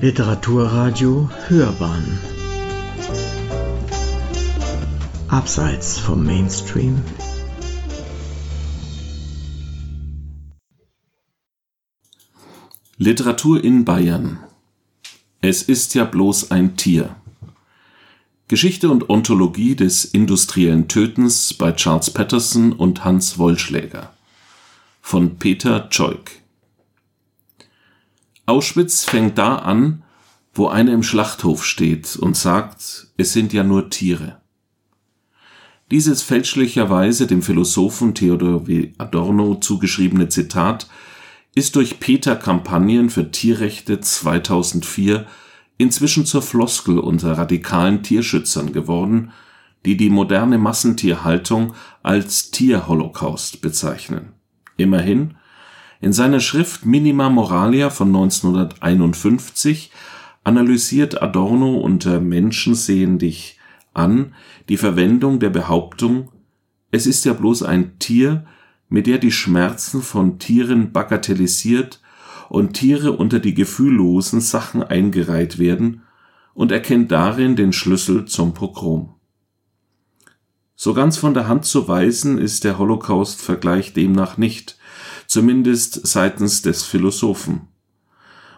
Literaturradio Hörbahn. Abseits vom Mainstream. Literatur in Bayern. Es ist ja bloß ein Tier. Geschichte und Ontologie des industriellen Tötens bei Charles Patterson und Hans Wollschläger. Von Peter Zeug Auschwitz fängt da an, wo einer im Schlachthof steht und sagt, es sind ja nur Tiere. Dieses fälschlicherweise dem Philosophen Theodor W. Adorno zugeschriebene Zitat ist durch Peter-Kampagnen für Tierrechte 2004 inzwischen zur Floskel unter radikalen Tierschützern geworden, die die moderne Massentierhaltung als Tierholocaust bezeichnen. Immerhin in seiner Schrift Minima Moralia von 1951 analysiert Adorno unter Menschen sehen dich an die Verwendung der Behauptung, es ist ja bloß ein Tier, mit der die Schmerzen von Tieren bagatellisiert und Tiere unter die gefühllosen Sachen eingereiht werden und erkennt darin den Schlüssel zum Pogrom. So ganz von der Hand zu weisen ist der Holocaust-Vergleich demnach nicht, zumindest seitens des Philosophen.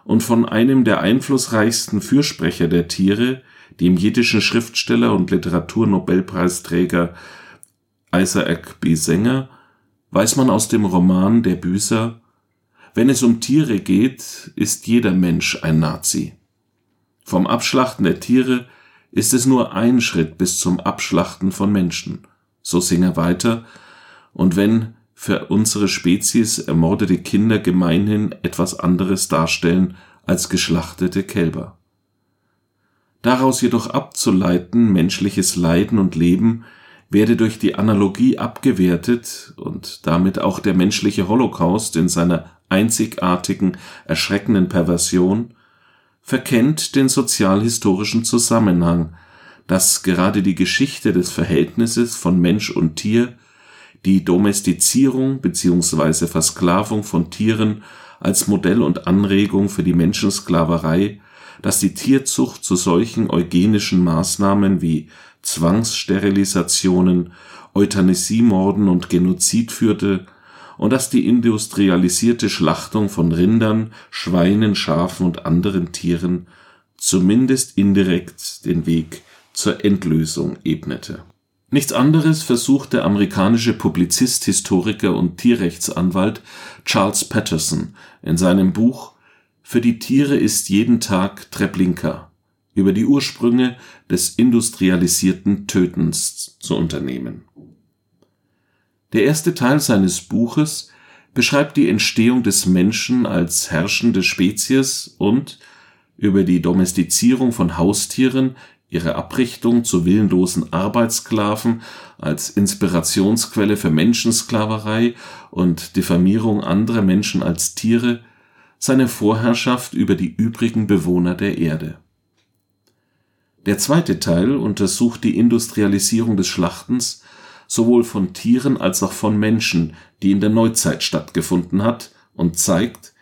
Und von einem der einflussreichsten Fürsprecher der Tiere, dem jiddischen Schriftsteller und Literaturnobelpreisträger Isaac B. Sänger, weiß man aus dem Roman Der Büßer, wenn es um Tiere geht, ist jeder Mensch ein Nazi. Vom Abschlachten der Tiere ist es nur ein Schritt bis zum Abschlachten von Menschen. So Singer weiter, und wenn für unsere Spezies ermordete Kinder gemeinhin etwas anderes darstellen als geschlachtete Kälber. Daraus jedoch abzuleiten menschliches Leiden und Leben werde durch die Analogie abgewertet und damit auch der menschliche Holocaust in seiner einzigartigen, erschreckenden Perversion, verkennt den sozialhistorischen Zusammenhang, dass gerade die Geschichte des Verhältnisses von Mensch und Tier die Domestizierung bzw. Versklavung von Tieren als Modell und Anregung für die Menschensklaverei, dass die Tierzucht zu solchen eugenischen Maßnahmen wie Zwangssterilisationen, Euthanasiemorden und Genozid führte und dass die industrialisierte Schlachtung von Rindern, Schweinen, Schafen und anderen Tieren zumindest indirekt den Weg zur Endlösung ebnete Nichts anderes versucht der amerikanische Publizist, Historiker und Tierrechtsanwalt Charles Patterson in seinem Buch Für die Tiere ist jeden Tag Treblinka über die Ursprünge des industrialisierten Tötens zu unternehmen. Der erste Teil seines Buches beschreibt die Entstehung des Menschen als herrschende Spezies und über die Domestizierung von Haustieren ihre Abrichtung zu willenlosen Arbeitssklaven als Inspirationsquelle für Menschensklaverei und Diffamierung anderer Menschen als Tiere seine Vorherrschaft über die übrigen Bewohner der Erde. Der zweite Teil untersucht die Industrialisierung des Schlachtens sowohl von Tieren als auch von Menschen, die in der Neuzeit stattgefunden hat, und zeigt,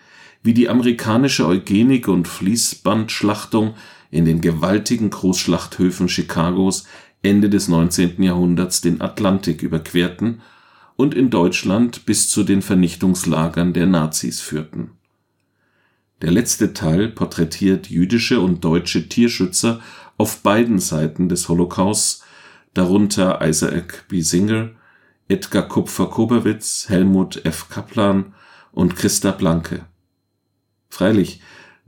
wie die amerikanische Eugenik und Fließbandschlachtung in den gewaltigen Großschlachthöfen Chicagos Ende des 19. Jahrhunderts den Atlantik überquerten und in Deutschland bis zu den Vernichtungslagern der Nazis führten. Der letzte Teil porträtiert jüdische und deutsche Tierschützer auf beiden Seiten des Holocausts, darunter Isaac B. Singer, Edgar Kupfer-Koberwitz, Helmut F. Kaplan und Christa Blanke. Freilich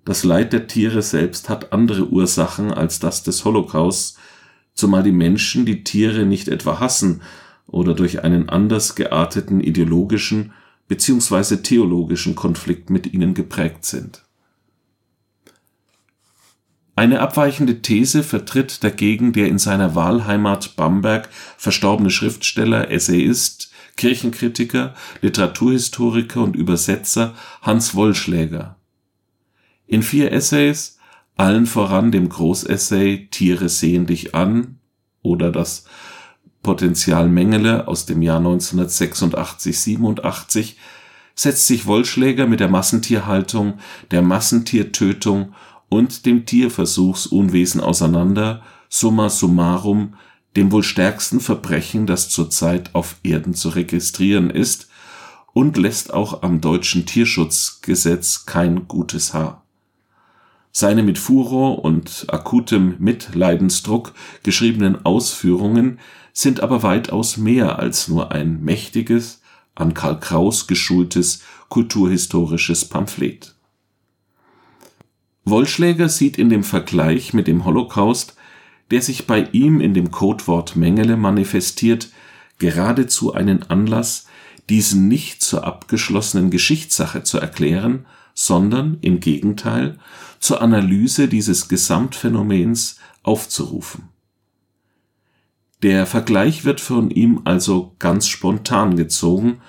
das Leid der Tiere selbst hat andere Ursachen als das des Holocaust, zumal die Menschen die Tiere nicht etwa hassen oder durch einen anders gearteten ideologischen bzw. theologischen Konflikt mit ihnen geprägt sind. Eine abweichende These vertritt dagegen der in seiner Wahlheimat Bamberg verstorbene Schriftsteller, Essayist, Kirchenkritiker, Literaturhistoriker und Übersetzer Hans Wollschläger in vier Essays, allen voran dem Großessay Tiere sehen dich an oder das Potenzial Mengele aus dem Jahr 1986/87, setzt sich Wollschläger mit der Massentierhaltung, der Massentiertötung und dem Tierversuchsunwesen auseinander, summa summarum dem wohl stärksten Verbrechen, das zurzeit auf Erden zu registrieren ist, und lässt auch am deutschen Tierschutzgesetz kein gutes Haar. Seine mit Furor und akutem Mitleidensdruck geschriebenen Ausführungen sind aber weitaus mehr als nur ein mächtiges, an Karl Kraus geschultes kulturhistorisches Pamphlet. Wollschläger sieht in dem Vergleich mit dem Holocaust, der sich bei ihm in dem Codewort Mengele manifestiert, geradezu einen Anlass, diesen nicht zur abgeschlossenen Geschichtssache zu erklären, sondern im Gegenteil zur Analyse dieses Gesamtphänomens aufzurufen. Der Vergleich wird von ihm also ganz spontan gezogen,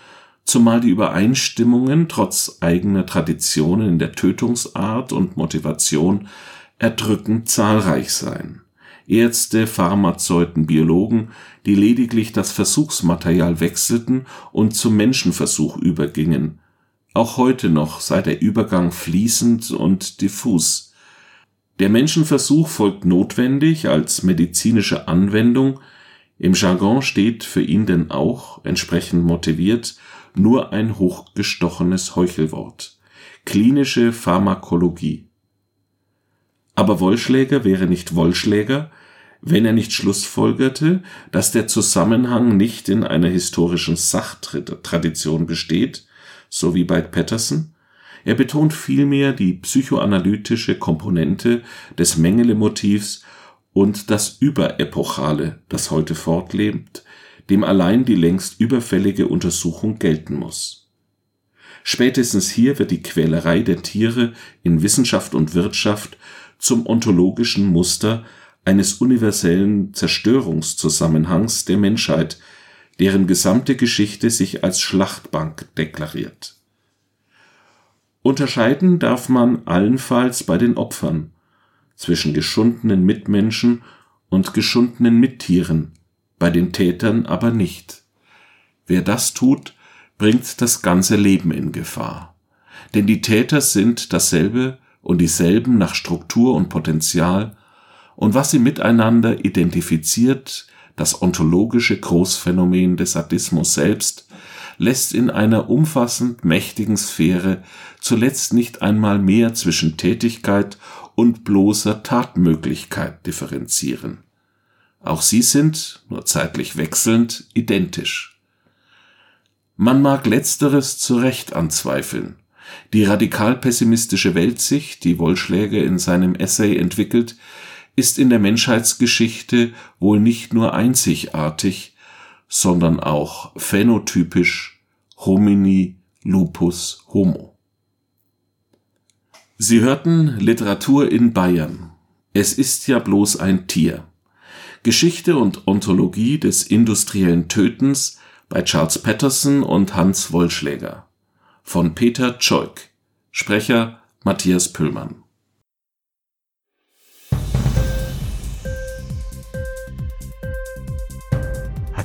zumal die Übereinstimmungen trotz eigener Traditionen in der Tötungsart und Motivation erdrückend zahlreich seien. Ärzte, Pharmazeuten, Biologen, die lediglich das Versuchsmaterial wechselten und zum Menschenversuch übergingen. Auch heute noch sei der Übergang fließend und diffus. Der Menschenversuch folgt notwendig als medizinische Anwendung, im Jargon steht für ihn denn auch, entsprechend motiviert, nur ein hochgestochenes Heuchelwort. Klinische Pharmakologie. Aber Wollschläger wäre nicht Wollschläger, wenn er nicht schlussfolgerte, dass der Zusammenhang nicht in einer historischen Sachtradition besteht, so wie bei Patterson. Er betont vielmehr die psychoanalytische Komponente des Mengele-Motivs und das Überepochale, das heute fortlebt, dem allein die längst überfällige Untersuchung gelten muss. Spätestens hier wird die Quälerei der Tiere in Wissenschaft und Wirtschaft zum ontologischen Muster eines universellen Zerstörungszusammenhangs der Menschheit, deren gesamte Geschichte sich als Schlachtbank deklariert. Unterscheiden darf man allenfalls bei den Opfern zwischen geschundenen Mitmenschen und geschundenen Mittieren, bei den Tätern aber nicht. Wer das tut, bringt das ganze Leben in Gefahr. Denn die Täter sind dasselbe und dieselben nach Struktur und Potenzial und was sie miteinander identifiziert, das ontologische Großphänomen des Sadismus selbst, lässt in einer umfassend mächtigen Sphäre zuletzt nicht einmal mehr zwischen Tätigkeit und bloßer Tatmöglichkeit differenzieren. Auch sie sind, nur zeitlich wechselnd, identisch. Man mag letzteres zu Recht anzweifeln. Die radikal pessimistische Weltsicht, die Wollschläger in seinem Essay entwickelt, ist in der Menschheitsgeschichte wohl nicht nur einzigartig, sondern auch phänotypisch homini lupus homo. Sie hörten Literatur in Bayern. Es ist ja bloß ein Tier. Geschichte und Ontologie des industriellen Tötens bei Charles Patterson und Hans Wollschläger von Peter Tschoik. Sprecher Matthias Püllmann.